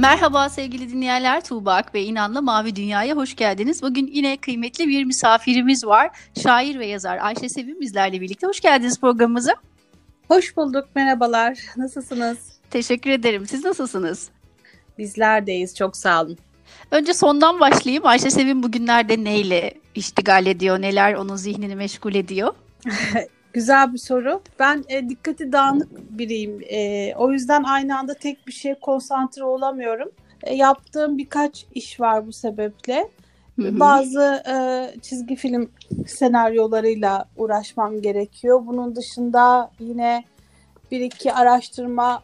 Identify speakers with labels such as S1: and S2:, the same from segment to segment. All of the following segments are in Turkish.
S1: Merhaba sevgili dinleyenler, Tuğba Ak ve İnan'la Mavi Dünya'ya hoş geldiniz. Bugün yine kıymetli bir misafirimiz var. Şair ve yazar Ayşe Sevim bizlerle birlikte. Hoş geldiniz programımıza.
S2: Hoş bulduk, merhabalar. Nasılsınız?
S1: Teşekkür ederim. Siz nasılsınız?
S2: Bizler deyiz, çok sağ olun.
S1: Önce sondan başlayayım. Ayşe Sevim bugünlerde neyle iştigal ediyor, neler onun zihnini meşgul ediyor?
S2: Güzel bir soru. Ben e, dikkati dağınık biriyim. E, o yüzden aynı anda tek bir şeye konsantre olamıyorum. E, yaptığım birkaç iş var bu sebeple. Bazı e, çizgi film senaryolarıyla uğraşmam gerekiyor. Bunun dışında yine bir iki araştırma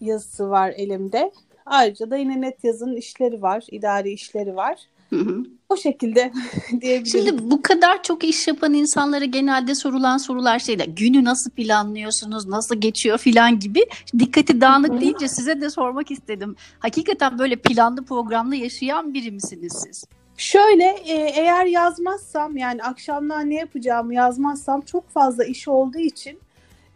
S2: yazısı var elimde. Ayrıca da yine net yazının işleri var, idari işleri var. Hı hı. O şekilde diyebilirim.
S1: Şimdi bu kadar çok iş yapan insanlara genelde sorulan sorular şeyler. Günü nasıl planlıyorsunuz, nasıl geçiyor filan gibi. Dikkati dağınık deyince size de sormak istedim. Hakikaten böyle planlı programlı yaşayan biri misiniz siz?
S2: Şöyle e, eğer yazmazsam yani akşamlar ne yapacağımı yazmazsam çok fazla iş olduğu için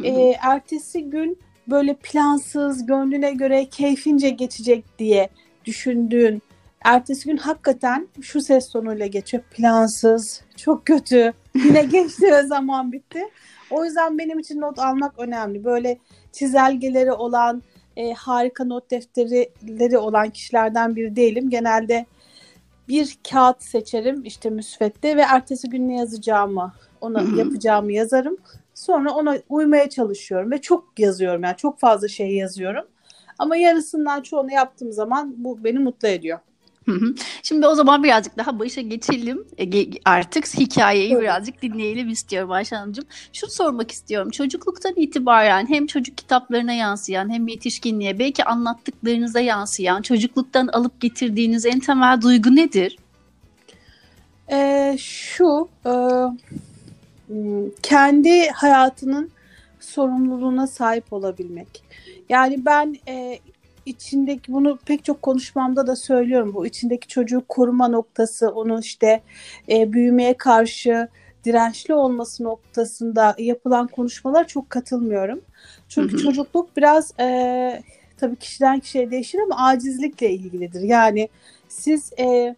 S2: e, ertesi gün böyle plansız, gönlüne göre keyfince geçecek diye düşündüğün ertesi gün hakikaten şu ses tonuyla geçiyor. Plansız, çok kötü. Yine geçti ve zaman bitti. O yüzden benim için not almak önemli. Böyle çizelgeleri olan, e, harika not defterleri olan kişilerden biri değilim. Genelde bir kağıt seçerim işte müsvedde ve ertesi gün ne yazacağımı, ona yapacağımı yazarım. Sonra ona uymaya çalışıyorum ve çok yazıyorum yani çok fazla şey yazıyorum. Ama yarısından çoğunu yaptığım zaman bu beni mutlu ediyor.
S1: Şimdi o zaman birazcık daha başa geçelim. E, artık hikayeyi evet. birazcık dinleyelim istiyorum Ayşe Hanımcığım. Şunu sormak istiyorum. Çocukluktan itibaren hem çocuk kitaplarına yansıyan hem yetişkinliğe belki anlattıklarınıza yansıyan çocukluktan alıp getirdiğiniz en temel duygu nedir?
S2: Ee, şu e, kendi hayatının sorumluluğuna sahip olabilmek. Yani ben e, içindeki bunu pek çok konuşmamda da söylüyorum. Bu içindeki çocuğu koruma noktası, onu işte e, büyümeye karşı dirençli olması noktasında yapılan konuşmalar çok katılmıyorum. Çünkü hı hı. çocukluk biraz e, tabii kişiden kişiye değişir ama acizlikle ilgilidir. Yani siz e,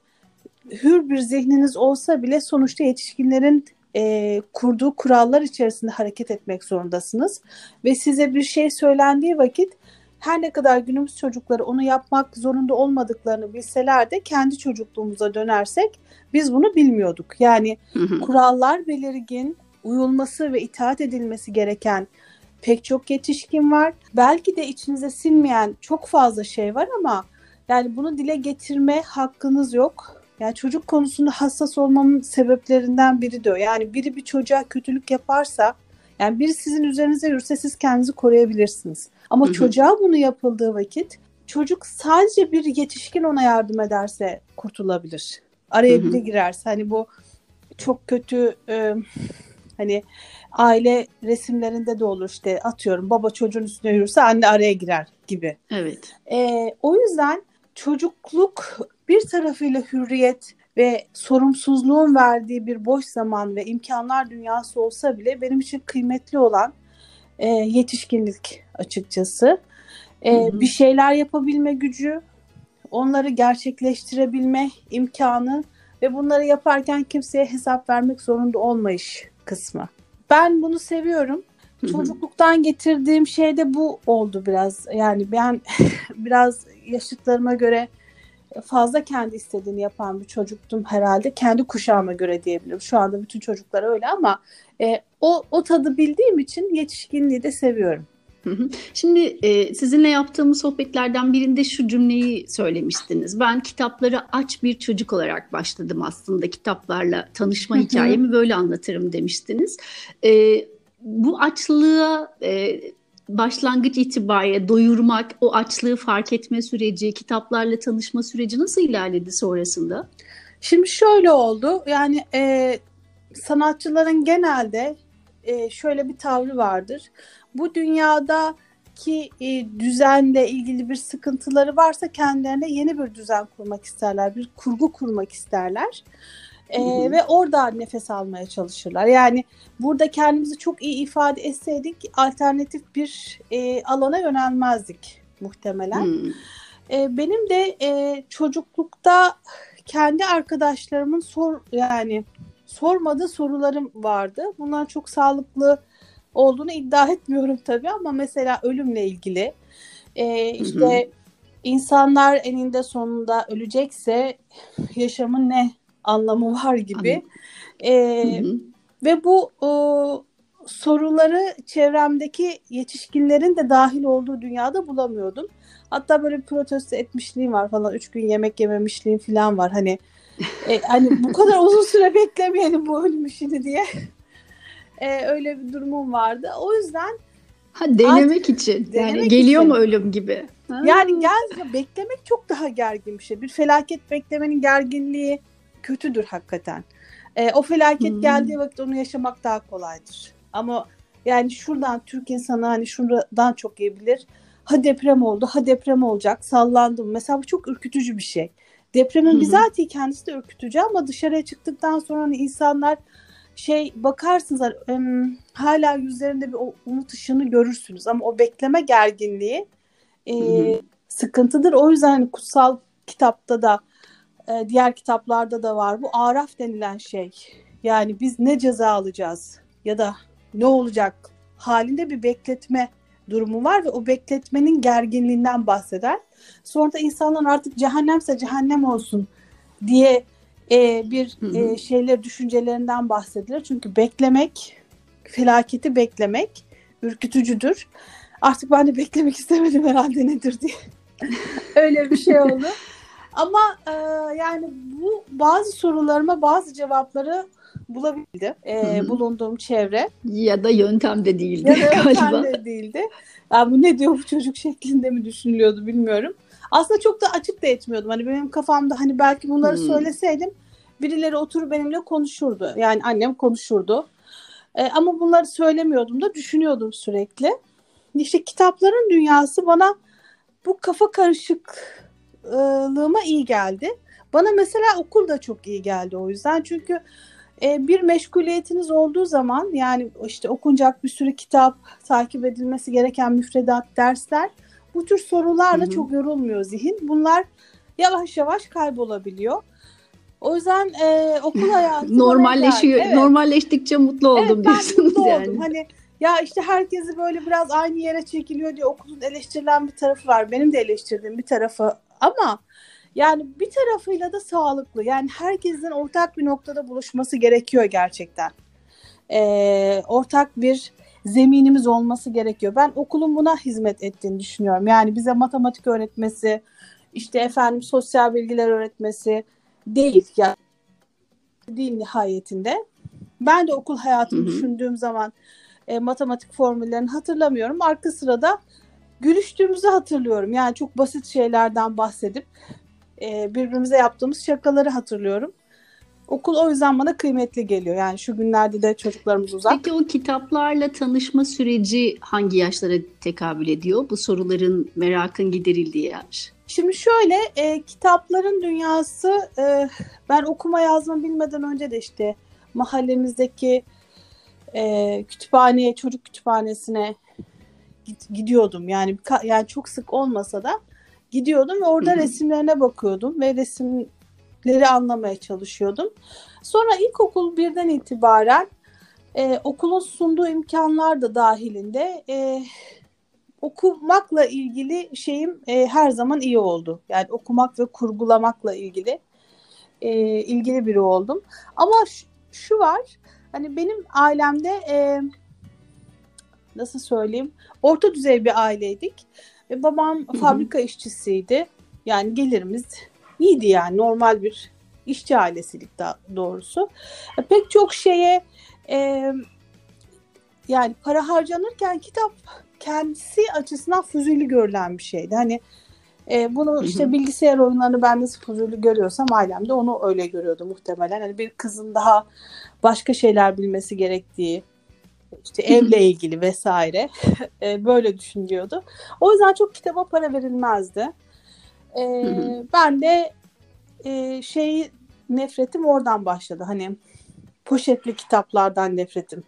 S2: hür bir zihniniz olsa bile sonuçta yetişkinlerin e, kurduğu kurallar içerisinde hareket etmek zorundasınız. Ve size bir şey söylendiği vakit her ne kadar günümüz çocukları onu yapmak zorunda olmadıklarını bilseler de kendi çocukluğumuza dönersek biz bunu bilmiyorduk. Yani hı hı. kurallar belirgin, uyulması ve itaat edilmesi gereken pek çok yetişkin var. Belki de içinize sinmeyen çok fazla şey var ama yani bunu dile getirme hakkınız yok. Yani çocuk konusunda hassas olmamın sebeplerinden biri de o. Yani biri bir çocuğa kötülük yaparsa yani biri sizin üzerinize yürürse siz kendinizi koruyabilirsiniz. Ama Hı-hı. çocuğa bunu yapıldığı vakit çocuk sadece bir yetişkin ona yardım ederse kurtulabilir. Araya biri girerse hani bu çok kötü e, hani aile resimlerinde de olur işte atıyorum baba çocuğun üstüne yürürse anne araya girer gibi.
S1: Evet.
S2: E, o yüzden çocukluk bir tarafıyla hürriyet ve sorumsuzluğun verdiği bir boş zaman ve imkanlar dünyası olsa bile benim için kıymetli olan e, yetişkinlik açıkçası. E, hı hı. Bir şeyler yapabilme gücü, onları gerçekleştirebilme imkanı ve bunları yaparken kimseye hesap vermek zorunda olmayış kısmı. Ben bunu seviyorum. Hı hı. Çocukluktan getirdiğim şey de bu oldu biraz. Yani ben biraz yaşıtlarıma göre fazla kendi istediğini yapan bir çocuktum herhalde. Kendi kuşağıma göre diyebilirim. Şu anda bütün çocuklar öyle ama e, o, o tadı bildiğim için yetişkinliği de seviyorum.
S1: Şimdi e, sizinle yaptığımız sohbetlerden birinde şu cümleyi söylemiştiniz. Ben kitapları aç bir çocuk olarak başladım aslında kitaplarla tanışma hikayemi böyle anlatırım demiştiniz. E, bu açlığa e, başlangıç itibariyle doyurmak, o açlığı fark etme süreci, kitaplarla tanışma süreci nasıl ilerledi sonrasında?
S2: Şimdi şöyle oldu. Yani e, sanatçıların genelde e, şöyle bir tavrı vardır. Bu dünyada ki e, düzenle ilgili bir sıkıntıları varsa kendilerine yeni bir düzen kurmak isterler, bir kurgu kurmak isterler. E, Ve orada nefes almaya çalışırlar. Yani burada kendimizi çok iyi ifade etseydik alternatif bir e, alana yönelmezdik muhtemelen. E, benim de e, çocuklukta kendi arkadaşlarımın sor yani sormadığı sorularım vardı. Bunlar çok sağlıklı olduğunu iddia etmiyorum tabii ama mesela ölümle ilgili e, işte hı hı. insanlar eninde sonunda ölecekse yaşamın ne anlamı var gibi e, hı hı. ve bu o, soruları çevremdeki yetişkinlerin de dahil olduğu dünyada bulamıyordum. Hatta böyle bir protesto etmişliğim var falan. Üç gün yemek yememişliğim falan var. Hani e, hani bu kadar uzun süre beklemeyelim bu ölüm işini diye. E, öyle bir durumum vardı. O yüzden
S1: Ha denemek için. Denemek yani geliyor için. mu ölüm gibi?
S2: Ha. Yani gel beklemek çok daha gergin bir şey. Bir felaket beklemenin gerginliği kötüdür hakikaten. E, o felaket hmm. geldiği vakit onu yaşamak daha kolaydır. Ama yani şuradan Türk insanı hani şuradan çok iyi bilir. Ha deprem oldu, ha deprem olacak, sallandım. Mesela bu çok ürkütücü bir şey. Depremin bizatihi kendisi de ürkütücü ama dışarıya çıktıktan sonra hani insanlar şey bakarsınız um, hala yüzlerinde bir umut ışığını görürsünüz ama o bekleme gerginliği e, sıkıntıdır. O yüzden hani kutsal kitapta da e, diğer kitaplarda da var. Bu araf denilen şey. Yani biz ne ceza alacağız ya da ne olacak halinde bir bekletme durumu var ve o bekletmenin gerginliğinden bahseder. Sonra da insanlar artık cehennemse cehennem olsun diye e, bir hı hı. E, şeyler düşüncelerinden bahsedilir. Çünkü beklemek, felaketi beklemek ürkütücüdür. Artık ben de beklemek istemedim herhalde nedir diye. Öyle bir şey oldu. Ama e, yani bu bazı sorularıma bazı cevapları bulabildi e, bulunduğum çevre.
S1: Ya da yöntem de değildi ya da
S2: yöntem galiba. de değildi. Yani bu ne diyor bu çocuk şeklinde mi düşünülüyordu bilmiyorum. Aslında çok da açık da etmiyordum. Hani benim kafamda hani belki bunları hmm. söyleseydim birileri oturup benimle konuşurdu. Yani annem konuşurdu. E, ama bunları söylemiyordum da düşünüyordum sürekli. İşte kitapların dünyası bana bu kafa karışıklığıma iyi geldi. Bana mesela okul da çok iyi geldi o yüzden. Çünkü e, bir meşguliyetiniz olduğu zaman yani işte okunacak bir sürü kitap, takip edilmesi gereken müfredat, dersler bu tür sorularla Hı-hı. çok yorulmuyor zihin. Bunlar yavaş yavaş kaybolabiliyor. O yüzden e, okul hayatı
S1: normalleşiyor. Evet. Normalleştikçe mutlu oldum evet, diyorsunuz
S2: mutlu
S1: yani.
S2: Oldum. Hani ya işte herkesi böyle biraz aynı yere çekiliyor diye okulun eleştirilen bir tarafı var. Benim de eleştirdiğim bir tarafı ama yani bir tarafıyla da sağlıklı. Yani herkesin ortak bir noktada buluşması gerekiyor gerçekten. Ee, ortak bir zeminimiz olması gerekiyor. Ben okulun buna hizmet ettiğini düşünüyorum. Yani bize matematik öğretmesi, işte efendim sosyal bilgiler öğretmesi değil ya yani değil nihayetinde. Ben de okul hayatımı hı hı. düşündüğüm zaman e, matematik formüllerini hatırlamıyorum. Arka sırada gülüştüğümüzü hatırlıyorum. Yani çok basit şeylerden bahsedip e, birbirimize yaptığımız şakaları hatırlıyorum. Okul o yüzden bana kıymetli geliyor. Yani şu günlerde de çocuklarımız uzak.
S1: Peki o kitaplarla tanışma süreci hangi yaşlara tekabül ediyor? Bu soruların merakın giderildiği yaş.
S2: Şimdi şöyle e, kitapların dünyası e, ben okuma yazma bilmeden önce de işte mahallemizdeki e, kütüphaneye çocuk kütüphanesine gidiyordum. Yani yani çok sık olmasa da gidiyordum ve orada Hı-hı. resimlerine bakıyordum ve resimleri anlamaya çalışıyordum. Sonra ilkokul birden itibaren e, okulun sunduğu imkanlar da dahilinde e, okumakla ilgili şeyim e, her zaman iyi oldu. Yani okumak ve kurgulamakla ilgili e, ilgili biri oldum. Ama şu, şu var, hani benim ailemde e, nasıl söyleyeyim, orta düzey bir aileydik. Ve babam Hı-hı. fabrika işçisiydi. Yani gelirimiz iyiydi yani normal bir işçi ailesiydik daha doğrusu. E, pek çok şeye e, yani para harcanırken kitap kendisi açısından füzuli görülen bir şeydi. Hani E, bunu işte bilgisayar oyunlarını ben nasıl huzurlu görüyorsam ailem de onu öyle görüyordu muhtemelen. Hani bir kızın daha başka şeyler bilmesi gerektiği, işte evle ilgili vesaire e, böyle düşünüyordu. O yüzden çok kitaba para verilmezdi. E, ben de e, şeyi nefretim oradan başladı. Hani poşetli kitaplardan nefretim.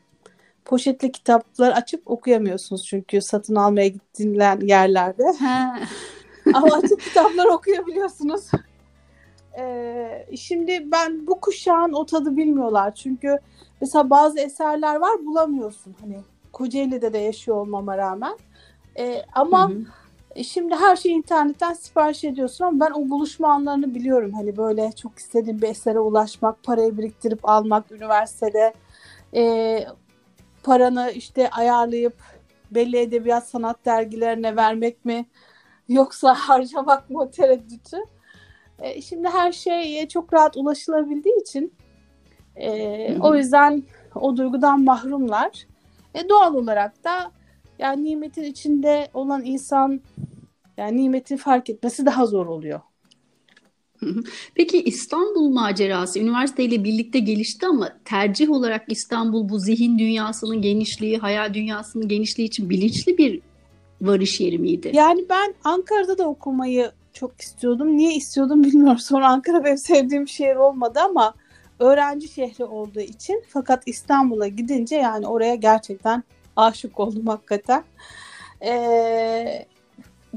S2: Poşetli kitaplar açıp okuyamıyorsunuz çünkü satın almaya gittiğin yerlerde. Ama açıp kitaplar okuyabiliyorsunuz. Ee, şimdi ben bu kuşağın o tadı bilmiyorlar. Çünkü mesela bazı eserler var bulamıyorsun. Hani Kocaeli'de de yaşıyor olmama rağmen. Ee, ama hı hı. şimdi her şeyi internetten sipariş ediyorsun ama ben o buluşma anlarını biliyorum. Hani böyle çok istediğim bir esere ulaşmak, parayı biriktirip almak, üniversitede e, paranı işte ayarlayıp belli edebiyat sanat dergilerine vermek mi yoksa harcamak mı tereddütü. E, şimdi her şey çok rahat ulaşılabildiği için e, o yüzden o duygudan mahrumlar. E, doğal olarak da yani nimetin içinde olan insan yani nimeti fark etmesi daha zor oluyor.
S1: Peki İstanbul macerası üniversiteyle birlikte gelişti ama tercih olarak İstanbul bu zihin dünyasının genişliği, hayal dünyasının genişliği için bilinçli bir varış yeri miydi?
S2: Yani ben Ankara'da da okumayı çok istiyordum. Niye istiyordum bilmiyorum. Sonra Ankara benim sevdiğim şehir olmadı ama öğrenci şehri olduğu için fakat İstanbul'a gidince yani oraya gerçekten aşık oldum hakikaten. Ee,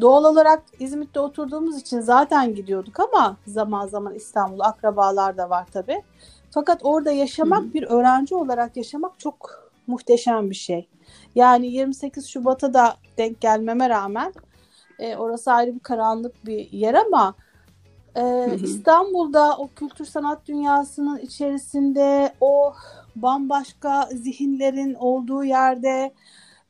S2: doğal olarak İzmit'te oturduğumuz için zaten gidiyorduk ama zaman zaman İstanbul'a akrabalar da var tabii. Fakat orada yaşamak, Hı-hı. bir öğrenci olarak yaşamak çok muhteşem bir şey. Yani 28 Şubat'a da denk gelmeme rağmen e, orası ayrı bir karanlık bir yer ama e, İstanbul'da o kültür sanat dünyasının içerisinde o bambaşka zihinlerin olduğu yerde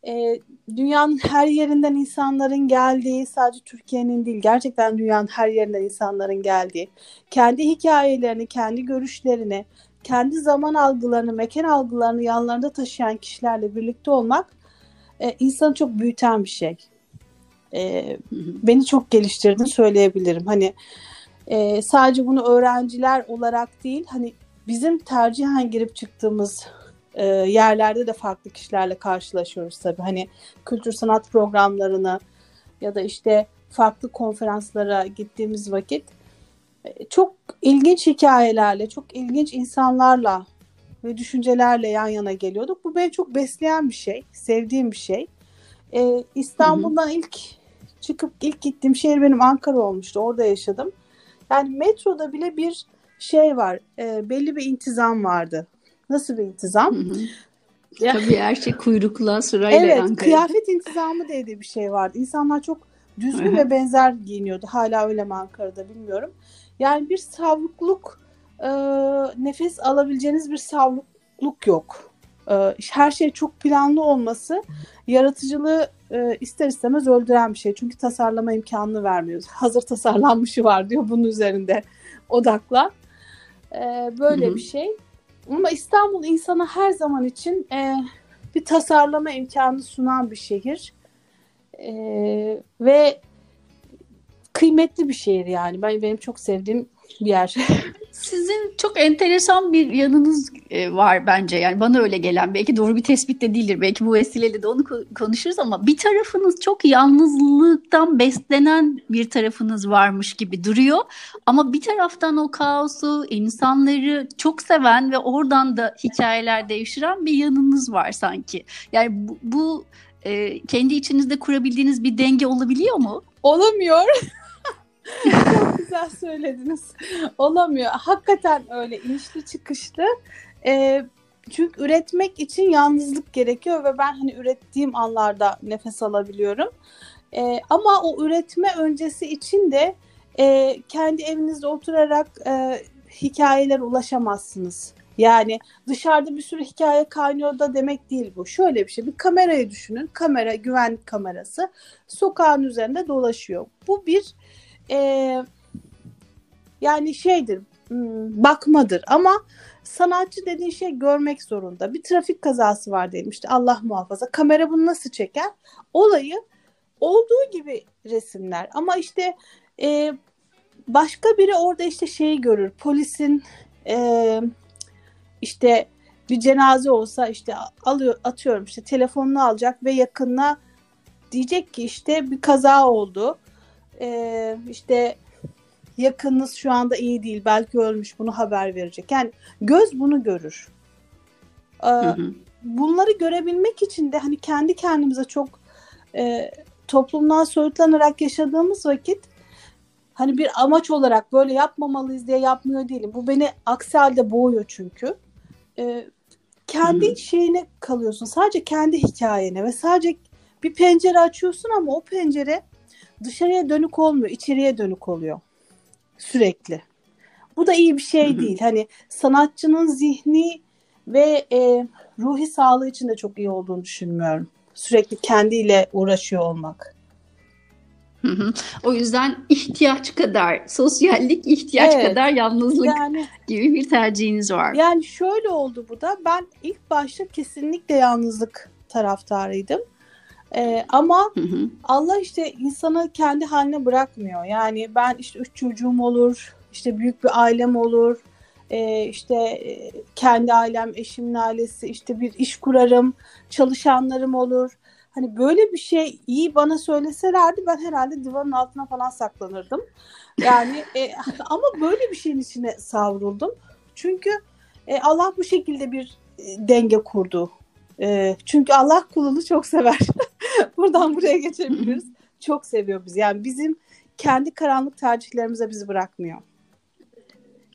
S2: e, dünyanın her yerinden insanların geldiği sadece Türkiye'nin değil gerçekten dünyanın her yerinden insanların geldiği kendi hikayelerini kendi görüşlerini kendi zaman algılarını mekan algılarını yanlarında taşıyan kişilerle birlikte olmak e, insanı çok büyüten bir şey e, beni çok geliştirdi söyleyebilirim hani e, sadece bunu öğrenciler olarak değil hani bizim tercihen girip çıktığımız e, yerlerde de farklı kişilerle karşılaşıyoruz tabii. Hani kültür sanat programlarını ya da işte farklı konferanslara gittiğimiz vakit e, çok ilginç hikayelerle, çok ilginç insanlarla ve düşüncelerle yan yana geliyorduk. Bu beni çok besleyen bir şey, sevdiğim bir şey. Ee, İstanbul'dan hı hı. ilk çıkıp ilk gittiğim şehir benim Ankara olmuştu. Orada yaşadım. Yani metroda bile bir şey var. E, belli bir intizam vardı. Nasıl bir intizam? Hı hı.
S1: Ya, Tabii her şey kuyrukla sırayla
S2: Evet Ankara'da. kıyafet intizamı diye bir şey vardı. İnsanlar çok düzgün ve benzer giyiniyordu. Hala öyle mi Ankara'da bilmiyorum. Yani bir savrukluk e, nefes alabileceğiniz bir savrukluk yok. E, her şey çok planlı olması yaratıcılığı e, ister istemez öldüren bir şey. Çünkü tasarlama imkanını vermiyoruz. Hazır tasarlanmışı var diyor bunun üzerinde odakla. E, böyle Hı-hı. bir şey. Ama İstanbul insana her zaman için e, bir tasarlama imkanı sunan bir şehir. E, ve kıymetli bir şehir yani. Ben benim çok sevdiğim bir yer.
S1: Sizin çok enteresan bir yanınız e, var bence. Yani bana öyle gelen. Belki doğru bir tespit de değildir. Belki bu vesileyle de onu konuşuruz ama bir tarafınız çok yalnızlıktan beslenen bir tarafınız varmış gibi duruyor. Ama bir taraftan o kaosu, insanları çok seven ve oradan da hikayeler devşiren bir yanınız var sanki. Yani bu, bu e, kendi içinizde kurabildiğiniz bir denge olabiliyor mu?
S2: Olamıyor. Çok güzel söylediniz. Olamıyor. Hakikaten öyle inişli çıkışlı. Ee, çünkü üretmek için yalnızlık gerekiyor ve ben hani ürettiğim anlarda nefes alabiliyorum. Ee, ama o üretme öncesi için de e, kendi evinizde oturarak e, hikayelere ulaşamazsınız. Yani dışarıda bir sürü hikaye kaynıyor da demek değil bu. Şöyle bir şey, bir kamerayı düşünün. Kamera, güvenlik kamerası sokağın üzerinde dolaşıyor. Bu bir e, yani şeydir hmm, bakmadır ama sanatçı dediğin şey görmek zorunda. Bir trafik kazası var diyelim işte Allah muhafaza. Kamera bunu nasıl çeker? Olayı olduğu gibi resimler ama işte e, başka biri orada işte şeyi görür. Polisin e, işte bir cenaze olsa işte alıyor atıyorum işte telefonunu alacak ve yakınına diyecek ki işte bir kaza oldu. Ee, işte yakınınız şu anda iyi değil belki ölmüş bunu haber verecek. Yani göz bunu görür. Ee, hı hı. Bunları görebilmek için de hani kendi kendimize çok e, toplumdan soyutlanarak yaşadığımız vakit hani bir amaç olarak böyle yapmamalıyız diye yapmıyor değilim. Bu beni aksi halde boğuyor çünkü. Ee, kendi hmm. şeyine kalıyorsun. Sadece kendi hikayene ve sadece bir pencere açıyorsun ama o pencere dışarıya dönük olmuyor, içeriye dönük oluyor. Sürekli. Bu da iyi bir şey değil. Hani sanatçının zihni ve e, ruhi sağlığı için de çok iyi olduğunu düşünmüyorum. Sürekli kendiyle uğraşıyor olmak.
S1: O yüzden ihtiyaç kadar sosyallik, ihtiyaç evet, kadar yalnızlık yani, gibi bir tercihiniz var.
S2: Yani şöyle oldu bu da. Ben ilk başta kesinlikle yalnızlık taraftarıydım. Ee, ama hı hı. Allah işte insanı kendi haline bırakmıyor. Yani ben işte üç çocuğum olur, işte büyük bir ailem olur, ee, işte e, kendi ailem, eşimin ailesi, işte bir iş kurarım, çalışanlarım olur. Hani böyle bir şey iyi bana söyleselerdi ben herhalde divanın altına falan saklanırdım. Yani e, ama böyle bir şeyin içine savruldum. Çünkü e, Allah bu şekilde bir e, denge kurdu. E, çünkü Allah kulunu çok sever. Buradan buraya geçebiliriz. çok seviyor bizi. Yani bizim kendi karanlık tercihlerimize bizi bırakmıyor.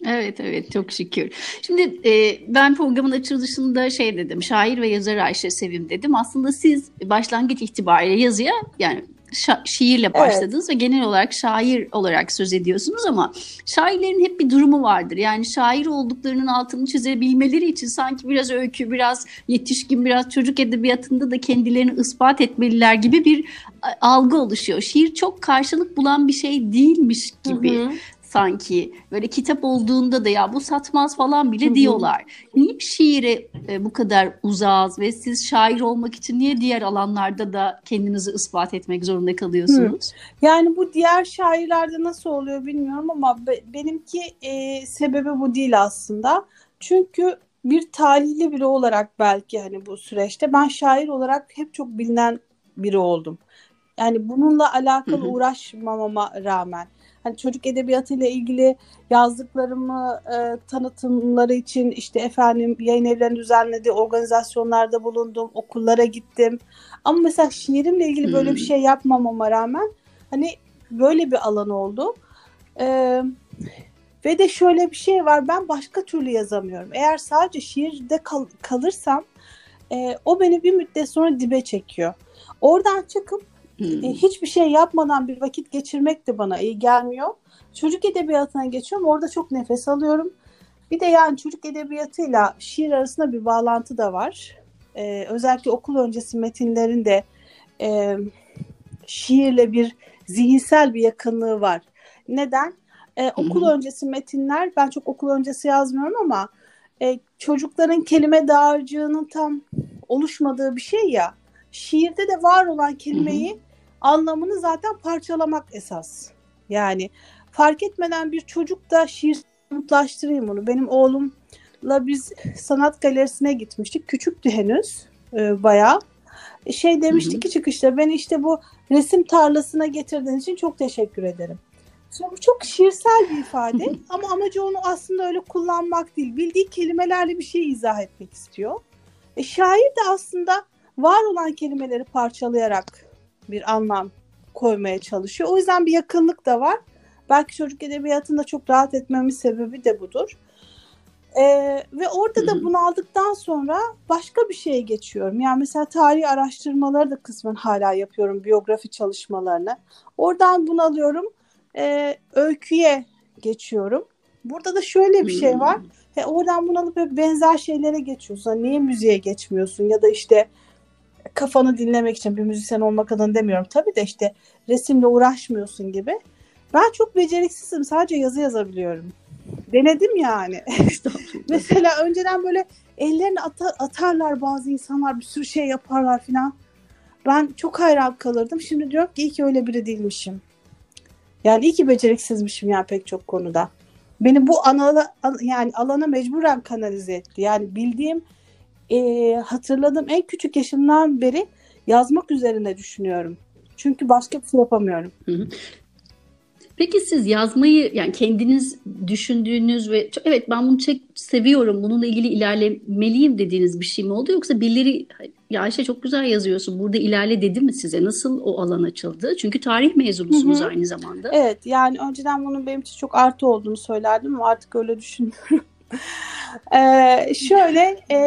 S1: Evet evet çok şükür. Şimdi e, ben programın açılışında şey dedim şair ve yazar Ayşe Sevim dedim. Aslında siz başlangıç itibariyle yazıya yani şiirle başladınız evet. ve genel olarak şair olarak söz ediyorsunuz ama şairlerin hep bir durumu vardır. Yani şair olduklarının altını çizebilmeleri için sanki biraz öykü, biraz yetişkin, biraz çocuk edebiyatında da kendilerini ispat etmeliler gibi bir algı oluşuyor. Şiir çok karşılık bulan bir şey değilmiş gibi. Hı hı sanki. Böyle kitap olduğunda da ya bu satmaz falan bile diyorlar. Niye şiire e, bu kadar uzağız ve siz şair olmak için niye diğer alanlarda da kendinizi ispat etmek zorunda kalıyorsunuz?
S2: Hı. Yani bu diğer şairlerde nasıl oluyor bilmiyorum ama be, benimki e, sebebi bu değil aslında. Çünkü bir talihli biri olarak belki hani bu süreçte ben şair olarak hep çok bilinen biri oldum. Yani bununla alakalı hı hı. uğraşmamama rağmen hani çocuk edebiyatı ile ilgili yazdıklarımı e, tanıtımları için işte efendim yayın evlerinin düzenlediği organizasyonlarda bulundum, okullara gittim. Ama mesela şiirimle ilgili böyle bir hmm. şey yapmamama rağmen hani böyle bir alan oldu. Ee, ve de şöyle bir şey var ben başka türlü yazamıyorum. Eğer sadece şiirde kal- kalırsam e, o beni bir müddet sonra dibe çekiyor. Oradan çıkıp Hmm. Hiçbir şey yapmadan bir vakit geçirmek de bana iyi gelmiyor. Çocuk edebiyatına geçiyorum. Orada çok nefes alıyorum. Bir de yani çocuk edebiyatıyla şiir arasında bir bağlantı da var. Ee, özellikle okul öncesi metinlerinde e, şiirle bir zihinsel bir yakınlığı var. Neden? Ee, okul hı öncesi metinler, ben çok okul öncesi yazmıyorum ama e, çocukların kelime dağarcığının tam oluşmadığı bir şey ya. Şiirde de var olan kelimeyi hı anlamını zaten parçalamak esas. Yani fark etmeden bir çocuk da şiir mutlaştırayım bunu. Benim oğlumla biz sanat galerisine gitmiştik. Küçüktü henüz e, bayağı. E, şey demişti ki çıkışta ben işte bu resim tarlasına getirdiğin için çok teşekkür ederim. Şimdi bu çok şiirsel bir ifade ama amacı onu aslında öyle kullanmak değil. Bildiği kelimelerle bir şey izah etmek istiyor. E, şair de aslında var olan kelimeleri parçalayarak bir anlam koymaya çalışıyor. O yüzden bir yakınlık da var. Belki çocuk edebiyatında çok rahat etmemin sebebi de budur. Ee, ve orada da bunu aldıktan sonra başka bir şeye geçiyorum. Yani mesela tarih araştırmaları da kısmen hala yapıyorum, biyografi çalışmalarını. Oradan bunu alıyorum, e, öyküye geçiyorum. Burada da şöyle bir şey var. He, oradan bunu alıp hep benzer şeylere geçiyorsun. Hani niye müziğe geçmiyorsun ya da işte kafanı dinlemek için bir müzisyen olmak adına demiyorum. Tabii de işte resimle uğraşmıyorsun gibi. Ben çok beceriksizim. Sadece yazı yazabiliyorum. Denedim yani. Mesela önceden böyle ellerini atar, atarlar bazı insanlar bir sürü şey yaparlar filan. Ben çok hayran kalırdım. Şimdi diyorum ki iyi ki öyle biri değilmişim. Yani iyi ki beceriksizmişim ya pek çok konuda. Beni bu ana, yani alana mecburen kanalize etti. Yani bildiğim, e, hatırladığım en küçük yaşımdan beri yazmak üzerine düşünüyorum. Çünkü başka bir şey yapamıyorum. Hı hı.
S1: Peki siz yazmayı yani kendiniz düşündüğünüz ve evet ben bunu çok seviyorum, bununla ilgili ilerlemeliyim dediğiniz bir şey mi oldu? Yoksa birileri ya Ayşe çok güzel yazıyorsun burada ilerle dedi mi size? Nasıl o alan açıldı? Çünkü tarih mezunusunuz aynı zamanda.
S2: Evet yani önceden bunun benim için çok artı olduğunu söylerdim ama artık öyle düşünmüyorum. ee, şöyle e...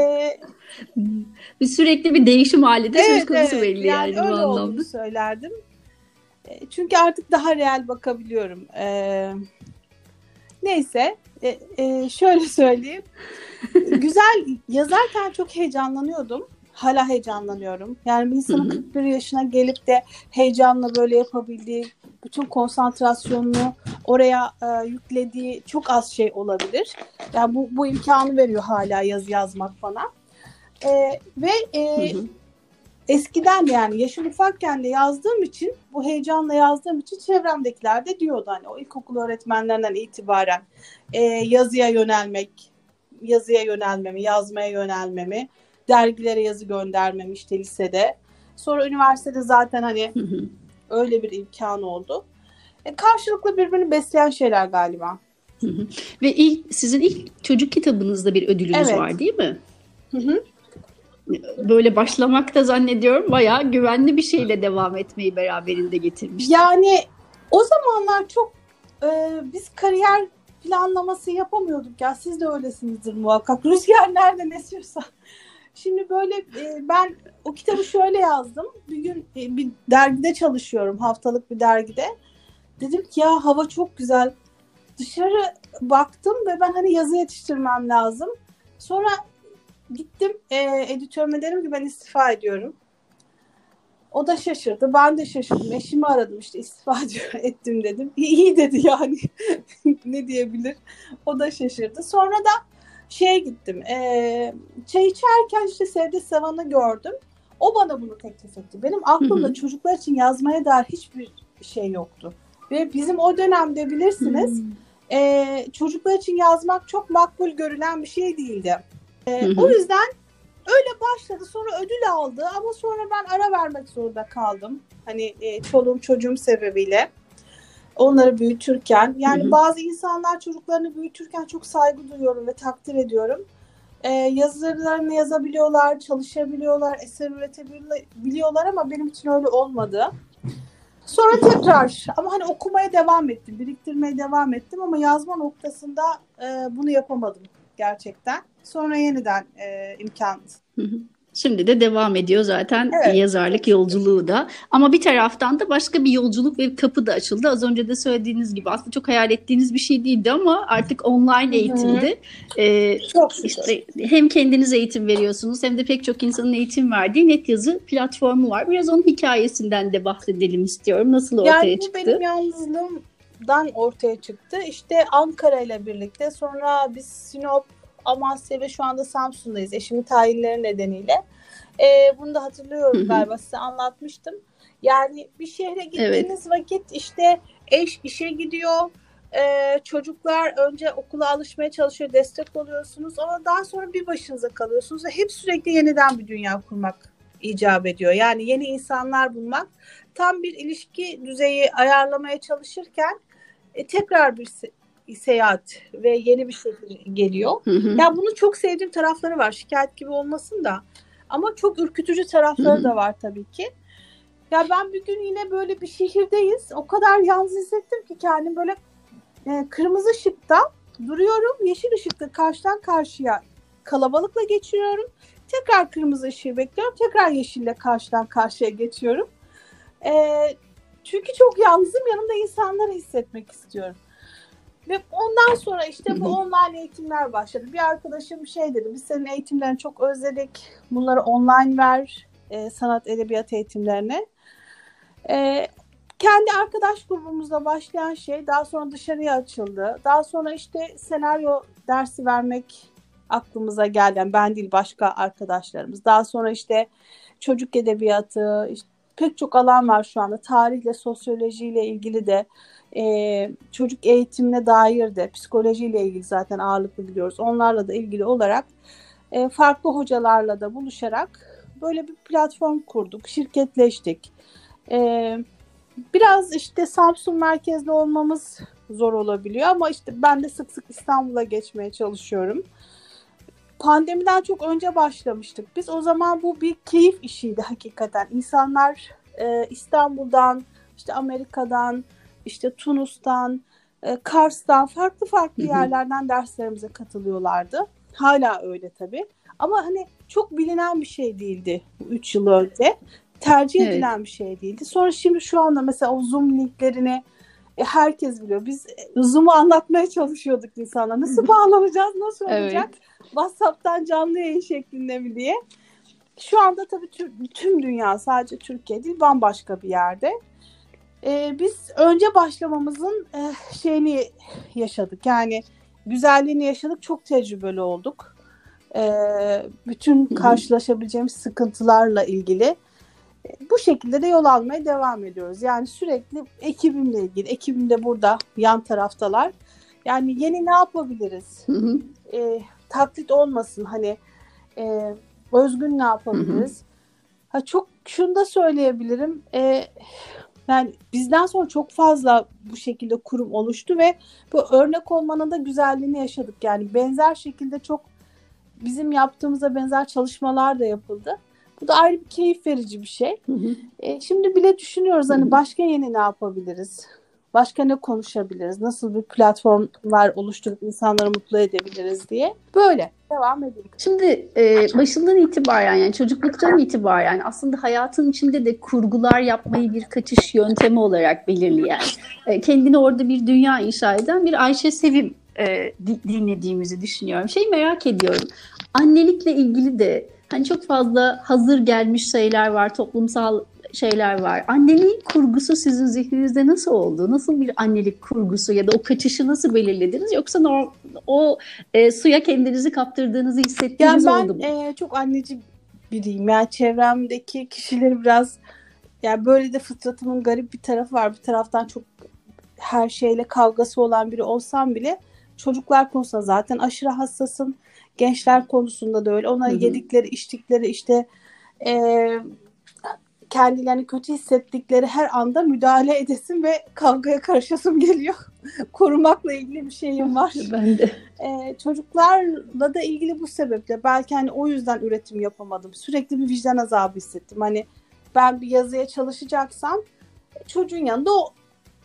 S1: bir sürekli bir değişim halinde evet, söz konusu evet, belli
S2: yani, yani öyle olduğunu söylerdim. E, çünkü artık daha real bakabiliyorum. Ee, neyse e, e, şöyle söyleyeyim. Güzel yazarken çok heyecanlanıyordum. Hala heyecanlanıyorum. Yani bir insanın 41 yaşına gelip de heyecanla böyle yapabildiği, bütün konsantrasyonunu oraya e, yüklediği çok az şey olabilir. Yani bu, bu imkanı veriyor hala yazı yazmak bana. E, ve e, hı hı eskiden yani yaşım ufakken de yazdığım için bu heyecanla yazdığım için çevremdekiler de diyordu hani o ilkokul öğretmenlerinden itibaren e, yazıya yönelmek, yazıya yönelmemi, yazmaya yönelmemi, dergilere yazı göndermemi işte lisede. Sonra üniversitede zaten hani öyle bir imkan oldu. E, karşılıklı birbirini besleyen şeyler galiba.
S1: Ve ilk sizin ilk çocuk kitabınızda bir ödülünüz evet. var değil mi? Hı hı böyle başlamak da zannediyorum bayağı güvenli bir şeyle devam etmeyi beraberinde getirmiş.
S2: Yani o zamanlar çok e, biz kariyer planlaması yapamıyorduk ya siz de öylesinizdir muhakkak rüzgar nerede esiyorsa. Şimdi böyle e, ben o kitabı şöyle yazdım. Bir gün e, bir dergide çalışıyorum haftalık bir dergide. Dedim ki ya hava çok güzel. Dışarı baktım ve ben hani yazı yetiştirmem lazım. Sonra Gittim e, editörüme dedim ki ben istifa ediyorum. O da şaşırdı. Ben de şaşırdım. Eşimi aradım işte istifa ettim dedim. İyi dedi yani. ne diyebilir? O da şaşırdı. Sonra da şeye gittim. E, çay içerken işte Sevde Savan'ı gördüm. O bana bunu teklif etti. Benim aklımda Hı-hı. çocuklar için yazmaya dair hiçbir şey yoktu. Ve bizim o dönemde bilirsiniz e, çocuklar için yazmak çok makbul görülen bir şey değildi. E, O yüzden öyle başladı. Sonra ödül aldı ama sonra ben ara vermek zorunda kaldım. Hani e, çoluğum çocuğum sebebiyle. Onları büyütürken. Yani hı hı. bazı insanlar çocuklarını büyütürken çok saygı duyuyorum ve takdir ediyorum. E, yazılarını yazabiliyorlar, çalışabiliyorlar, eser üretebiliyorlar ama benim için öyle olmadı. Sonra tekrar ama hani okumaya devam ettim, biriktirmeye devam ettim ama yazma noktasında e, bunu yapamadım gerçekten. Sonra yeniden e, imkan.
S1: Şimdi de devam ediyor zaten evet. yazarlık yolculuğu da. Ama bir taraftan da başka bir yolculuk ve kapı da açıldı. Az önce de söylediğiniz gibi aslında çok hayal ettiğiniz bir şey değildi ama artık online eğitimde e, çok işte hem kendiniz eğitim veriyorsunuz hem de pek çok insanın eğitim verdiği net yazı platformu var. Biraz onun hikayesinden de bahsedelim istiyorum. Nasıl ortaya
S2: yani
S1: çıktı?
S2: Yani bu benim yalnızlığım dan ortaya çıktı. İşte Ankara ile birlikte sonra biz Sinop, Amasya ve şu anda Samsun'dayız eşimin tayinleri nedeniyle. Ee, bunu da hatırlıyorum galiba size anlatmıştım. Yani bir şehre gittiğiniz evet. vakit işte eş işe gidiyor, ee, çocuklar önce okula alışmaya çalışıyor, destek oluyorsunuz ama daha sonra bir başınıza kalıyorsunuz ve hep sürekli yeniden bir dünya kurmak icap ediyor. Yani yeni insanlar bulmak tam bir ilişki düzeyi ayarlamaya çalışırken e, tekrar bir se- seyahat ve yeni bir şey geliyor. Hı hı. Yani bunun çok sevdiğim tarafları var. Şikayet gibi olmasın da. Ama çok ürkütücü tarafları da var tabii ki. Ya ben bir gün yine böyle bir şehirdeyiz. O kadar yalnız hissettim ki kendim böyle e, kırmızı ışıkta duruyorum. Yeşil ışıkta karşıdan karşıya kalabalıkla geçiyorum. Tekrar kırmızı ışığı bekliyorum. Tekrar yeşille karşıdan karşıya geçiyorum. E, çünkü çok yalnızım. Yanımda insanları hissetmek istiyorum. Ve ondan sonra işte bu online eğitimler başladı. Bir arkadaşım şey dedi, biz senin eğitimlerini çok özledik. Bunları online ver, e, sanat edebiyat eğitimlerini. E, kendi arkadaş grubumuzla başlayan şey daha sonra dışarıya açıldı. Daha sonra işte senaryo dersi vermek aklımıza geldi. Yani ben değil başka arkadaşlarımız. Daha sonra işte çocuk edebiyatı, işte pek çok alan var şu anda. Tarihle, sosyolojiyle ilgili de, e, çocuk eğitimine dair de, psikolojiyle ilgili zaten ağırlıklı gidiyoruz. Onlarla da ilgili olarak e, farklı hocalarla da buluşarak böyle bir platform kurduk, şirketleştik. E, biraz işte Samsun merkezli olmamız zor olabiliyor ama işte ben de sık sık İstanbul'a geçmeye çalışıyorum. Pandemiden çok önce başlamıştık. Biz o zaman bu bir keyif işiydi hakikaten. İnsanlar e, İstanbul'dan, işte Amerika'dan, işte Tunus'tan, e, Kars'tan, farklı farklı yerlerden derslerimize katılıyorlardı. Hala öyle tabii. Ama hani çok bilinen bir şey değildi 3 yıl önce. Tercih evet. edilen bir şey değildi. Sonra şimdi şu anda mesela o Zoom linklerini e, herkes biliyor. Biz Zoom'u anlatmaya çalışıyorduk insanlar. Nasıl bağlanacağız, nasıl olacak? Evet. WhatsApp'tan canlı yayın şeklinde mi diye. Şu anda tabii tüm dünya sadece Türkiye değil bambaşka bir yerde. Ee, biz önce başlamamızın e, şeyini yaşadık. Yani güzelliğini yaşadık. Çok tecrübeli olduk. Ee, bütün karşılaşabileceğimiz sıkıntılarla ilgili bu şekilde de yol almaya devam ediyoruz. Yani sürekli ekibimle ilgili, ekibim de burada yan taraftalar. Yani yeni ne yapabiliriz? Hı hı. E, taklit olmasın hani e, özgün ne yapabiliriz? Hı hı. Ha, çok şunu da söyleyebilirim. E, yani bizden sonra çok fazla bu şekilde kurum oluştu ve bu örnek olmanın da güzelliğini yaşadık. Yani benzer şekilde çok bizim yaptığımıza benzer çalışmalar da yapıldı. Bu da ayrı bir keyif verici bir şey. Hı hı. E, şimdi bile düşünüyoruz hani başka yeni ne yapabiliriz? Başka ne konuşabiliriz? Nasıl bir platformlar oluşturup insanları mutlu edebiliriz diye. Böyle devam edelim.
S1: Şimdi e, başından itibaren yani çocukluktan itibaren aslında hayatın içinde de kurgular yapmayı bir kaçış yöntemi olarak belirleyen, e, kendini orada bir dünya inşa eden bir Ayşe Sevim e, dinlediğimizi düşünüyorum. Şey merak ediyorum. Annelikle ilgili de Hani çok fazla hazır gelmiş şeyler var, toplumsal şeyler var. Anneliğin kurgusu sizin zihninizde nasıl oldu? Nasıl bir annelik kurgusu ya da o kaçışı nasıl belirlediniz? Yoksa o, o e, suya kendinizi kaptırdığınızı hissettiğiniz yani oldu mu?
S2: Ben çok anneci biriyim. Yani çevremdeki kişileri biraz yani böyle de fıtratımın garip bir tarafı var. Bir taraftan çok her şeyle kavgası olan biri olsam bile çocuklar konusunda zaten aşırı hassasım gençler konusunda da öyle. Ona yedikleri, içtikleri işte e, kendilerini kötü hissettikleri her anda müdahale edesin ve kavgaya karışasım geliyor. Korumakla ilgili bir şeyim var.
S1: ben de.
S2: Ee, çocuklarla da ilgili bu sebeple belki hani o yüzden üretim yapamadım. Sürekli bir vicdan azabı hissettim. Hani ben bir yazıya çalışacaksam çocuğun yanında o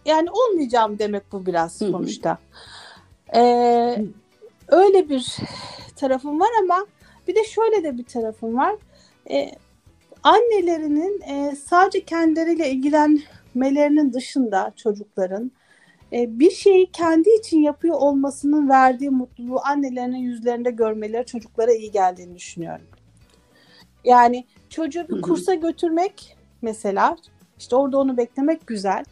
S2: yani olmayacağım demek bu biraz sonuçta. Ee, öyle bir tarafım var ama bir de şöyle de bir tarafım var. Ee, annelerinin e, sadece kendileriyle ilgilenmelerinin dışında çocukların e, bir şeyi kendi için yapıyor olmasının verdiği mutluluğu annelerinin yüzlerinde görmeleri çocuklara iyi geldiğini düşünüyorum. Yani çocuğu bir kursa götürmek mesela işte orada onu beklemek güzel.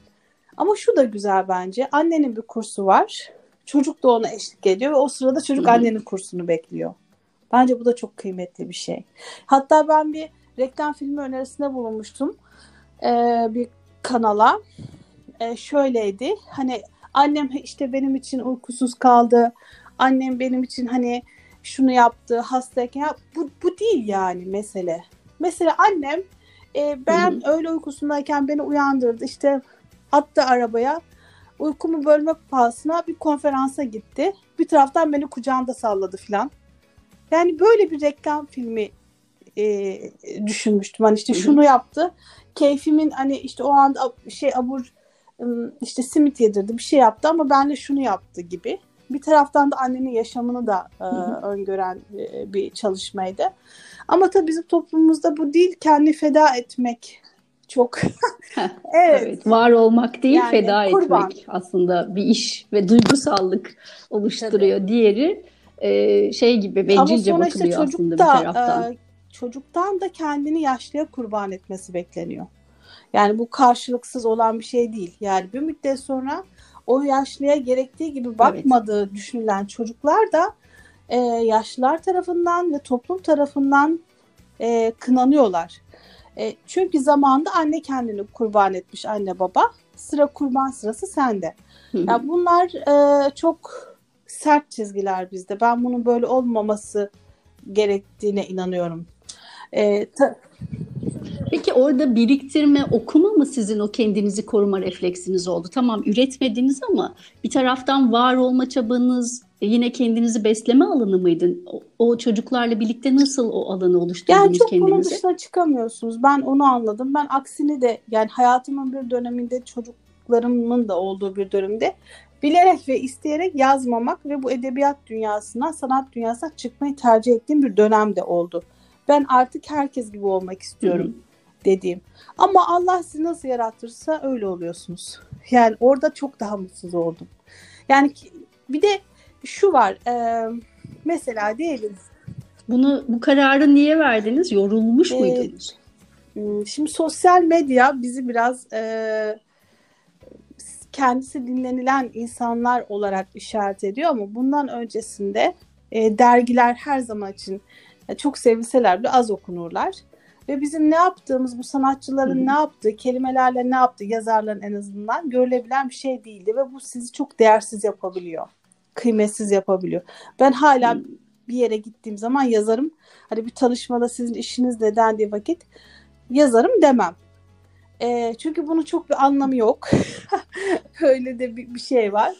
S2: Ama şu da güzel bence. Annenin bir kursu var. Çocuk da ona eşlik ediyor ve o sırada çocuk annenin kursunu bekliyor. Bence bu da çok kıymetli bir şey. Hatta ben bir reklam filmi önerisinde bulunmuştum ee, bir kanala. Ee, şöyleydi. Hani annem işte benim için uykusuz kaldı. Annem benim için hani şunu yaptı hastayken. Ya, bu, bu değil yani mesele. Mesela annem e, ben Hı-hı. öğle uykusundayken beni uyandırdı. İşte attı arabaya. Uykumu bölmek pahasına bir konferansa gitti. Bir taraftan beni kucağında salladı filan. Yani böyle bir reklam filmi e, düşünmüştüm. Hani işte şunu yaptı. Keyfimin hani işte o anda şey abur işte simit yedirdi bir şey yaptı ama ben de şunu yaptı gibi. Bir taraftan da annenin yaşamını da e, öngören e, bir çalışmaydı. Ama tabii bizim toplumumuzda bu değil kendi feda etmek çok
S1: evet. evet. Var olmak değil yani, feda kurban. etmek aslında bir iş ve duygusallık oluşturuyor. Tabii. Diğeri e, şey gibi bencilce bakılıyor işte aslında da, bir taraftan. E,
S2: çocuktan da kendini yaşlıya kurban etmesi bekleniyor. Yani bu karşılıksız olan bir şey değil. Yani bir müddet sonra o yaşlıya gerektiği gibi bakmadığı evet. düşünülen çocuklar da e, yaşlılar tarafından ve toplum tarafından e, kınanıyorlar. E, çünkü zamanında anne kendini kurban etmiş anne baba. Sıra kurban sırası sende. Hı hı. Yani bunlar e, çok sert çizgiler bizde. Ben bunun böyle olmaması gerektiğine inanıyorum.
S1: E, ta- Peki orada biriktirme, okuma mı sizin o kendinizi koruma refleksiniz oldu? Tamam üretmediniz ama bir taraftan var olma çabanız, e, yine kendinizi besleme alanı mıydı? O, o çocuklarla birlikte nasıl o alanı oluşturdunuz
S2: yani çok
S1: kendinize?
S2: bunun dışına çıkamıyorsunuz. Ben onu anladım. Ben aksini de yani hayatımın bir döneminde çocuklarımın da olduğu bir dönemde bilerek ve isteyerek yazmamak ve bu edebiyat dünyasına, sanat dünyasına çıkmayı tercih ettiğim bir dönem de oldu. Ben artık herkes gibi olmak istiyorum Hı-hı. dediğim. Ama Allah sizi nasıl yaratırsa öyle oluyorsunuz. Yani orada çok daha mutsuz oldum. Yani bir de şu var. E, mesela diyelim.
S1: Bunu bu kararı niye verdiniz? Yorulmuş e, muydunuz?
S2: Hmm, şimdi sosyal medya bizi biraz e, kendisi dinlenilen insanlar olarak işaret ediyor ama bundan öncesinde e, dergiler her zaman için çok sevilseler bile az okunurlar. Ve bizim ne yaptığımız, bu sanatçıların Hı-hı. ne yaptığı, kelimelerle ne yaptığı, yazarların en azından görülebilen bir şey değildi. Ve bu sizi çok değersiz yapabiliyor. Kıymetsiz yapabiliyor. Ben hala Hı-hı. bir yere gittiğim zaman yazarım. Hani bir tanışmada sizin işiniz ne dendiği vakit yazarım demem. E, çünkü bunun çok bir anlamı yok. Öyle de bir, bir şey var.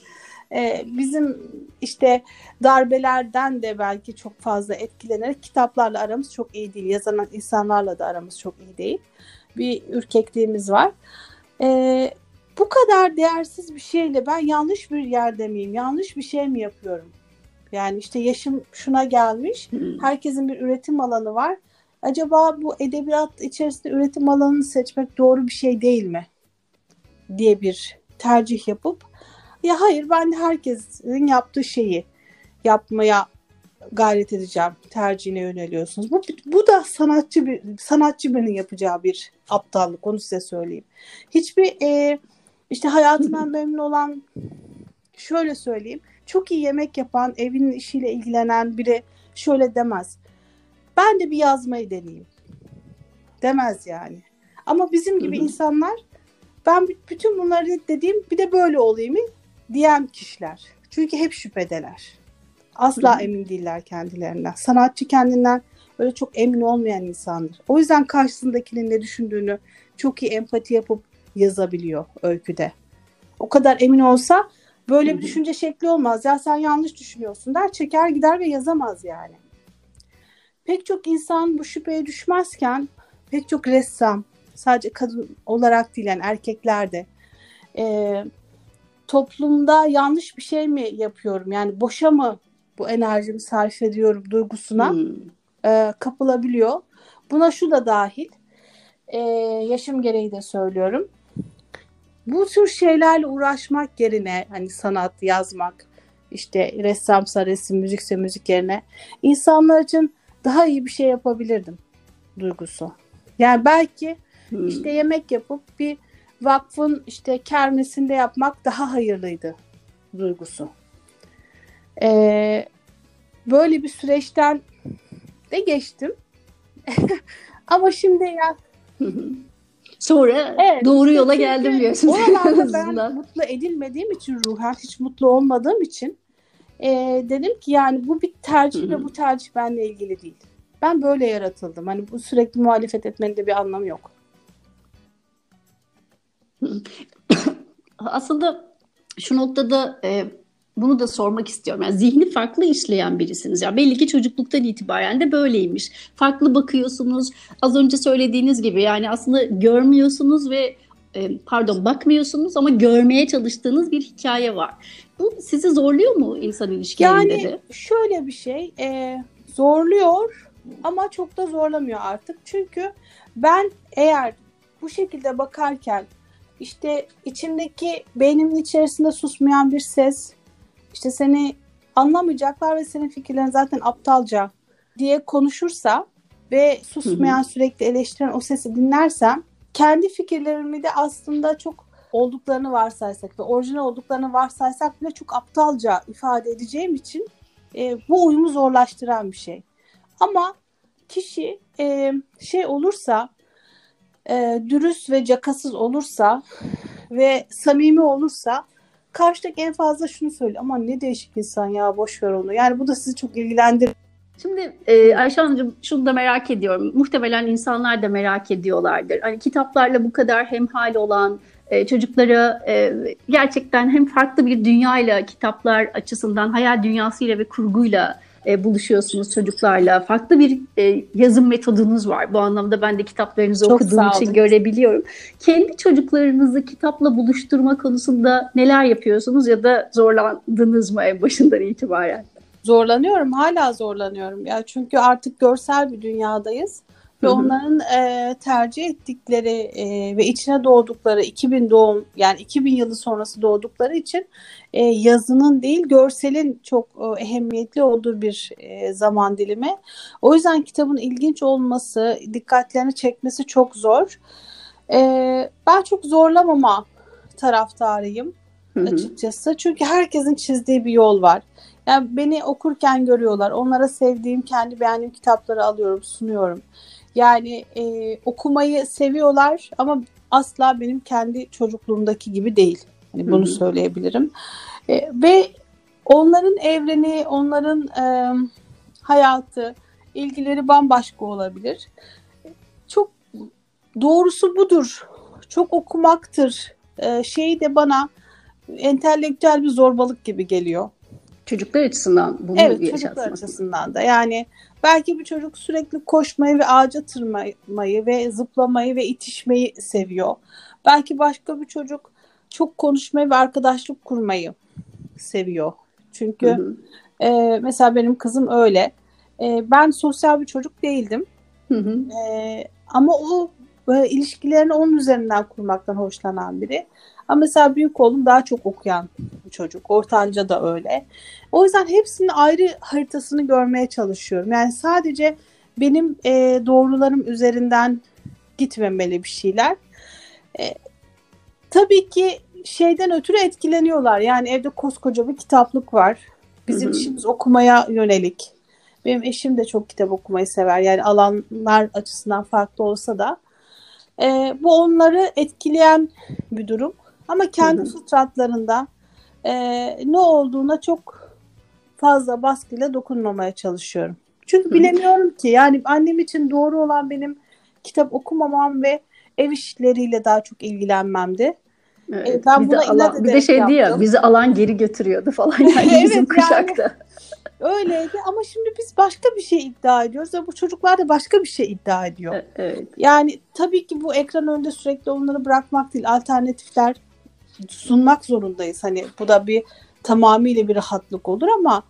S2: E, bizim işte darbelerden de belki çok fazla etkilenerek kitaplarla aramız çok iyi değil. Yazan insanlarla da aramız çok iyi değil. Bir ürkekliğimiz var. E, bu kadar değersiz bir şeyle ben yanlış bir yerde miyim? Yanlış bir şey mi yapıyorum? Yani işte yaşım şuna gelmiş. Herkesin bir üretim alanı var acaba bu edebiyat içerisinde üretim alanını seçmek doğru bir şey değil mi? diye bir tercih yapıp ya hayır ben herkesin yaptığı şeyi yapmaya gayret edeceğim tercihine yöneliyorsunuz. Bu, bu da sanatçı bir sanatçı birinin yapacağı bir aptallık onu size söyleyeyim. Hiçbir e, işte hayatından memnun olan şöyle söyleyeyim çok iyi yemek yapan evinin işiyle ilgilenen biri şöyle demez ben de bir yazmayı deneyeyim. Demez yani. Ama bizim gibi insanlar ben bütün bunları dediğim bir de böyle olayım diyen kişiler. Çünkü hep şüphedeler. Asla Hı-hı. emin değiller kendilerinden. Sanatçı kendinden öyle çok emin olmayan insandır. O yüzden karşısındakinin ne düşündüğünü çok iyi empati yapıp yazabiliyor öyküde. O kadar emin olsa böyle Hı-hı. bir düşünce şekli olmaz. Ya sen yanlış düşünüyorsun der çeker gider ve yazamaz yani pek çok insan bu şüpheye düşmezken pek çok ressam sadece kadın olarak değil yani erkekler de e, toplumda yanlış bir şey mi yapıyorum yani boşa mı bu enerjimi sarf ediyorum duygusuna hmm. e, kapılabiliyor. Buna şu da dahil e, yaşım gereği de söylüyorum. Bu tür şeylerle uğraşmak yerine hani sanat yazmak işte ressamsa resim müzikse müzik yerine insanlar için daha iyi bir şey yapabilirdim duygusu. Yani belki hmm. işte yemek yapıp bir vakfın işte kermesinde yapmak daha hayırlıydı duygusu. Ee, böyle bir süreçten de geçtim. Ama şimdi ya
S1: Sonra evet, doğru yola geldim diyorsunuz.
S2: Oralarda ben mutlu edilmediğim için ruhen hiç mutlu olmadığım için e, dedim ki yani bu bir tercih ve bu tercih benimle ilgili değil. Ben böyle yaratıldım. Hani bu sürekli muhalefet etmenin de bir anlamı yok.
S1: Aslında şu noktada e, bunu da sormak istiyorum. Yani zihni farklı işleyen birisiniz. Ya belli ki çocukluktan itibaren de böyleymiş. Farklı bakıyorsunuz. Az önce söylediğiniz gibi yani aslında görmüyorsunuz ve e, pardon bakmıyorsunuz ama görmeye çalıştığınız bir hikaye var. Bu sizi zorluyor mu insan ilişkilerinde
S2: yani, de? Yani şöyle bir şey e, zorluyor ama çok da zorlamıyor artık. Çünkü ben eğer bu şekilde bakarken işte içindeki beynimin içerisinde susmayan bir ses işte seni anlamayacaklar ve senin fikirlerin zaten aptalca diye konuşursa ve susmayan sürekli eleştiren o sesi dinlersem kendi fikirlerimi de aslında çok olduklarını varsaysak ve orijinal olduklarını varsaysak bile çok aptalca ifade edeceğim için e, bu uyumu zorlaştıran bir şey. Ama kişi e, şey olursa e, dürüst ve cakasız olursa ve samimi olursa karşıdaki en fazla şunu söyle ama ne değişik insan ya boş ver onu. Yani bu da sizi çok ilgilendirir.
S1: Şimdi e, Ayşe Hanımcığım şunu da merak ediyorum. Muhtemelen insanlar da merak ediyorlardır. Hani kitaplarla bu kadar hemhal olan e, çocuklara e, gerçekten hem farklı bir dünyayla kitaplar açısından hayal dünyasıyla ve kurguyla e, buluşuyorsunuz çocuklarla. Farklı bir e, yazım metodunuz var. Bu anlamda ben de kitaplarınızı
S2: Çok
S1: okuduğum için görebiliyorum. Kendi çocuklarınızı kitapla buluşturma konusunda neler yapıyorsunuz ya da zorlandınız mı en başından itibaren?
S2: Zorlanıyorum, hala zorlanıyorum. Ya çünkü artık görsel bir dünyadayız ve onların e, tercih ettikleri e, ve içine doğdukları 2000 doğum yani 2000 yılı sonrası doğdukları için e, yazının değil görselin çok e, ehemmiyetli olduğu bir e, zaman dilimi. O yüzden kitabın ilginç olması, dikkatlerini çekmesi çok zor. E, ben çok zorlamama taraftarıyım
S1: Hı hı.
S2: açıkçası. Çünkü herkesin çizdiği bir yol var. Yani beni okurken görüyorlar. Onlara sevdiğim, kendi beğendiğim kitapları alıyorum, sunuyorum. Yani e, okumayı seviyorlar ama asla benim kendi çocukluğumdaki gibi değil. Hani bunu
S1: Hı hı.
S2: söyleyebilirim. E, ve onların evreni, onların e, hayatı, ilgileri bambaşka olabilir. Çok doğrusu budur. Çok okumaktır. E, şey de bana entelektüel bir zorbalık gibi geliyor.
S1: Çocuklar açısından bunu
S2: Evet çocuklar
S1: yaşatmak.
S2: açısından da yani belki bir çocuk sürekli koşmayı ve ağaca tırmanmayı ve zıplamayı ve itişmeyi seviyor. Belki başka bir çocuk çok konuşmayı ve arkadaşlık kurmayı seviyor. Çünkü
S1: Hı hı.
S2: e, mesela benim kızım öyle. E, ben sosyal bir çocuk değildim.
S1: Hı hı.
S2: Ee, ama o böyle ilişkilerini onun üzerinden kurmaktan hoşlanan biri. Ama mesela büyük oğlum daha çok okuyan bir çocuk. Ortanca da öyle. O yüzden hepsinin ayrı haritasını görmeye çalışıyorum. Yani sadece benim e, doğrularım üzerinden gitmemeli bir şeyler. E, tabii ki şeyden ötürü etkileniyorlar. Yani evde koskoca bir kitaplık var. Bizim
S1: Hı hı.
S2: işimiz okumaya yönelik. Benim eşim de çok kitap okumayı sever. Yani alanlar açısından farklı olsa da. Ee, bu onları etkileyen bir durum. Ama kendi fıtratlarında e, ne olduğuna çok fazla baskıyla dokunmamaya çalışıyorum. Çünkü
S1: Hı
S2: bilemiyorum ki. Yani annem için doğru olan benim kitap okumamam ve ev işleriyle daha çok ilgilenmemdi.
S1: Evet,
S2: E, ben
S1: bizi
S2: buna
S1: alan, bir de
S2: ederek
S1: şeydi ya bizi alan geri götürüyordu falan yani
S2: Evet,
S1: bizim
S2: yani. Öyleydi ama şimdi biz başka bir şey iddia ediyoruz ve bu çocuklar da başka bir şey iddia ediyor.
S1: E- Evet.
S2: Yani tabii ki bu ekran önünde sürekli onları bırakmak değil, alternatifler sunmak zorundayız. Hani bu da bir tamamıyla bir rahatlık olur ama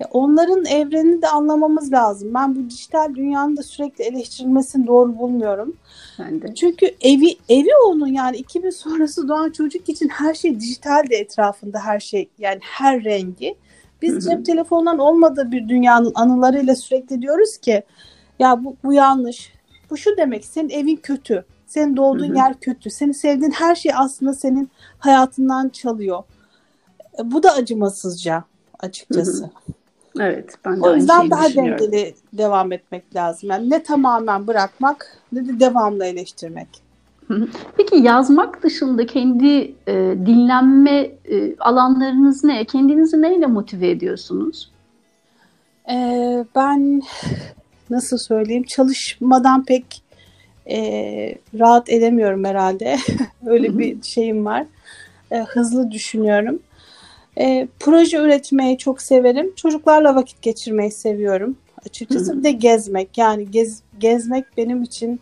S2: e, onların evrenini de anlamamız lazım. Ben bu dijital dünyanın da sürekli eleştirilmesini doğru bulmuyorum.
S1: Ben de.
S2: Çünkü evi evi onun yani 2000 sonrası doğan çocuk için her şey dijital de etrafında her şey yani her rengi. Biz cep telefonundan olmadığı bir dünyanın anılarıyla sürekli diyoruz ki ya bu, bu yanlış. Bu şu demek senin evin kötü. Senin doğduğun yer kötü. Senin sevdiğin her şey aslında senin hayatından çalıyor. E, bu da acımasızca açıkçası.
S1: Evet. Ben de
S2: O yüzden daha dengeli devam etmek lazım. Yani ne tamamen bırakmak ne de devamlı eleştirmek.
S1: Peki yazmak dışında kendi e, dinlenme e, alanlarınız ne? Kendinizi neyle motive ediyorsunuz?
S2: Ee, ben nasıl söyleyeyim çalışmadan pek e, rahat edemiyorum herhalde. Öyle bir şeyim var. E, hızlı düşünüyorum. E, proje üretmeyi çok severim. Çocuklarla vakit geçirmeyi seviyorum. Açıkçası bir de gezmek. Yani gez, gezmek benim için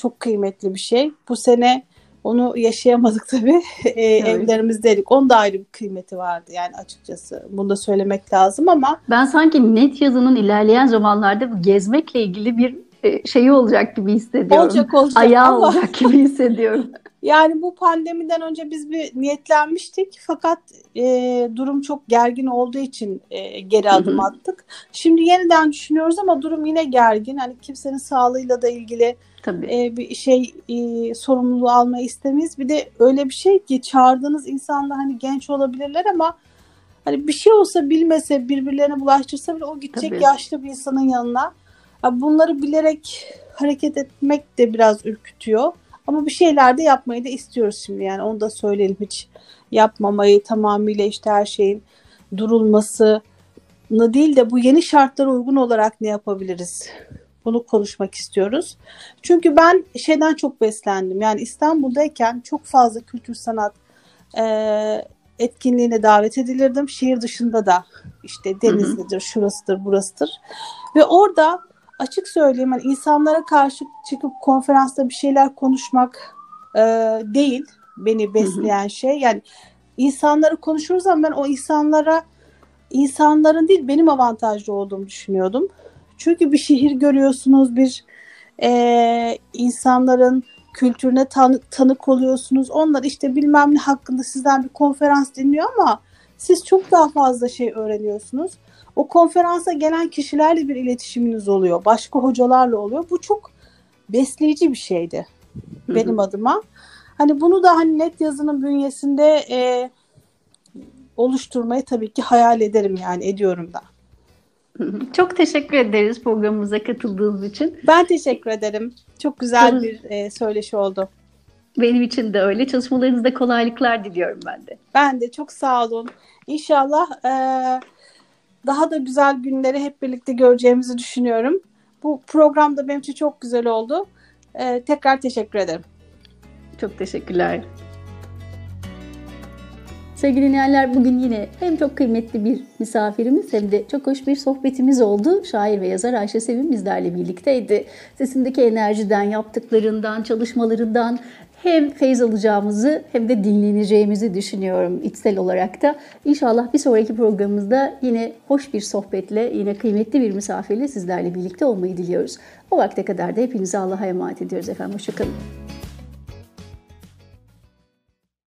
S2: çok kıymetli bir şey. Bu sene onu yaşayamadık tabii. E, Evlerimizdeydik. Onun da ayrı bir kıymeti vardı yani açıkçası. Bunu da söylemek lazım ama
S1: Ben sanki net yazının ilerleyen zamanlarda bu gezmekle ilgili bir e, şeyi olacak gibi hissediyorum.
S2: olacak olacak
S1: Ayağı
S2: ama
S1: olacak gibi hissediyorum.
S2: Yani bu pandemiden önce biz bir niyetlenmiştik fakat e, durum çok gergin olduğu için e, geri adım attık. Şimdi yeniden düşünüyoruz ama durum yine gergin. Hani kimsenin sağlığıyla da ilgili
S1: Tabii.
S2: e, bir şey e, sorumluluğu almayı istemeyiz. Bir de öyle bir şey ki çağırdığınız insanlar hani genç olabilirler ama hani bir şey olsa bilmese birbirlerine bulaştırsa bile o gidecek
S1: Tabii.
S2: yaşlı bir insanın yanına. Ya Bunları bilerek hareket etmek de biraz ürkütüyor. Ama bir şeyler de yapmayı da istiyoruz şimdi yani onu da söyleyelim hiç yapmamayı tamamıyla işte her şeyin durulması değil de bu yeni şartlara uygun olarak ne yapabiliriz? Bunu konuşmak istiyoruz. Çünkü ben şeyden çok beslendim. Yani İstanbul'dayken çok fazla kültür sanat e, etkinliğine davet edilirdim. Şehir dışında da işte Denizli'dir, şurasıdır, burasıdır. Ve orada açık söyleyeyim yani insanlara karşı çıkıp konferansta bir şeyler konuşmak e, değil beni besleyen şey. Yani insanları konuşuruz ama ben o insanlara insanların değil benim avantajlı olduğumu düşünüyordum. Çünkü bir şehir görüyorsunuz, bir e, insanların kültürüne tanı, tanık oluyorsunuz. Onlar işte bilmem ne hakkında sizden bir konferans dinliyor ama siz çok daha fazla şey öğreniyorsunuz. O konferansa gelen kişilerle bir iletişiminiz oluyor. Başka hocalarla oluyor. Bu çok besleyici bir şeydi benim hı hı. adıma. Hani bunu da hani net yazının bünyesinde e, oluşturmayı tabii ki hayal ederim yani ediyorum da.
S1: Çok teşekkür ederiz programımıza katıldığınız için.
S2: Ben teşekkür ederim. Çok güzel bir e, söyleşi oldu.
S1: Benim için de öyle. Çalışmalarınızda kolaylıklar diliyorum ben de.
S2: Ben de çok sağ olun. İnşallah e, daha da güzel günleri hep birlikte göreceğimizi düşünüyorum. Bu program da benim için çok güzel oldu. E, tekrar teşekkür ederim.
S1: Çok teşekkürler. Sevgili dinleyenler bugün yine hem çok kıymetli bir misafirimiz hem de çok hoş bir sohbetimiz oldu. Şair ve yazar Ayşe Sevim bizlerle birlikteydi. Sesindeki enerjiden, yaptıklarından, çalışmalarından hem feyz alacağımızı hem de dinleneceğimizi düşünüyorum içsel olarak da. İnşallah bir sonraki programımızda yine hoş bir sohbetle, yine kıymetli bir misafirle sizlerle birlikte olmayı diliyoruz. O vakte kadar da hepinizi Allah'a emanet ediyoruz efendim. Hoşçakalın.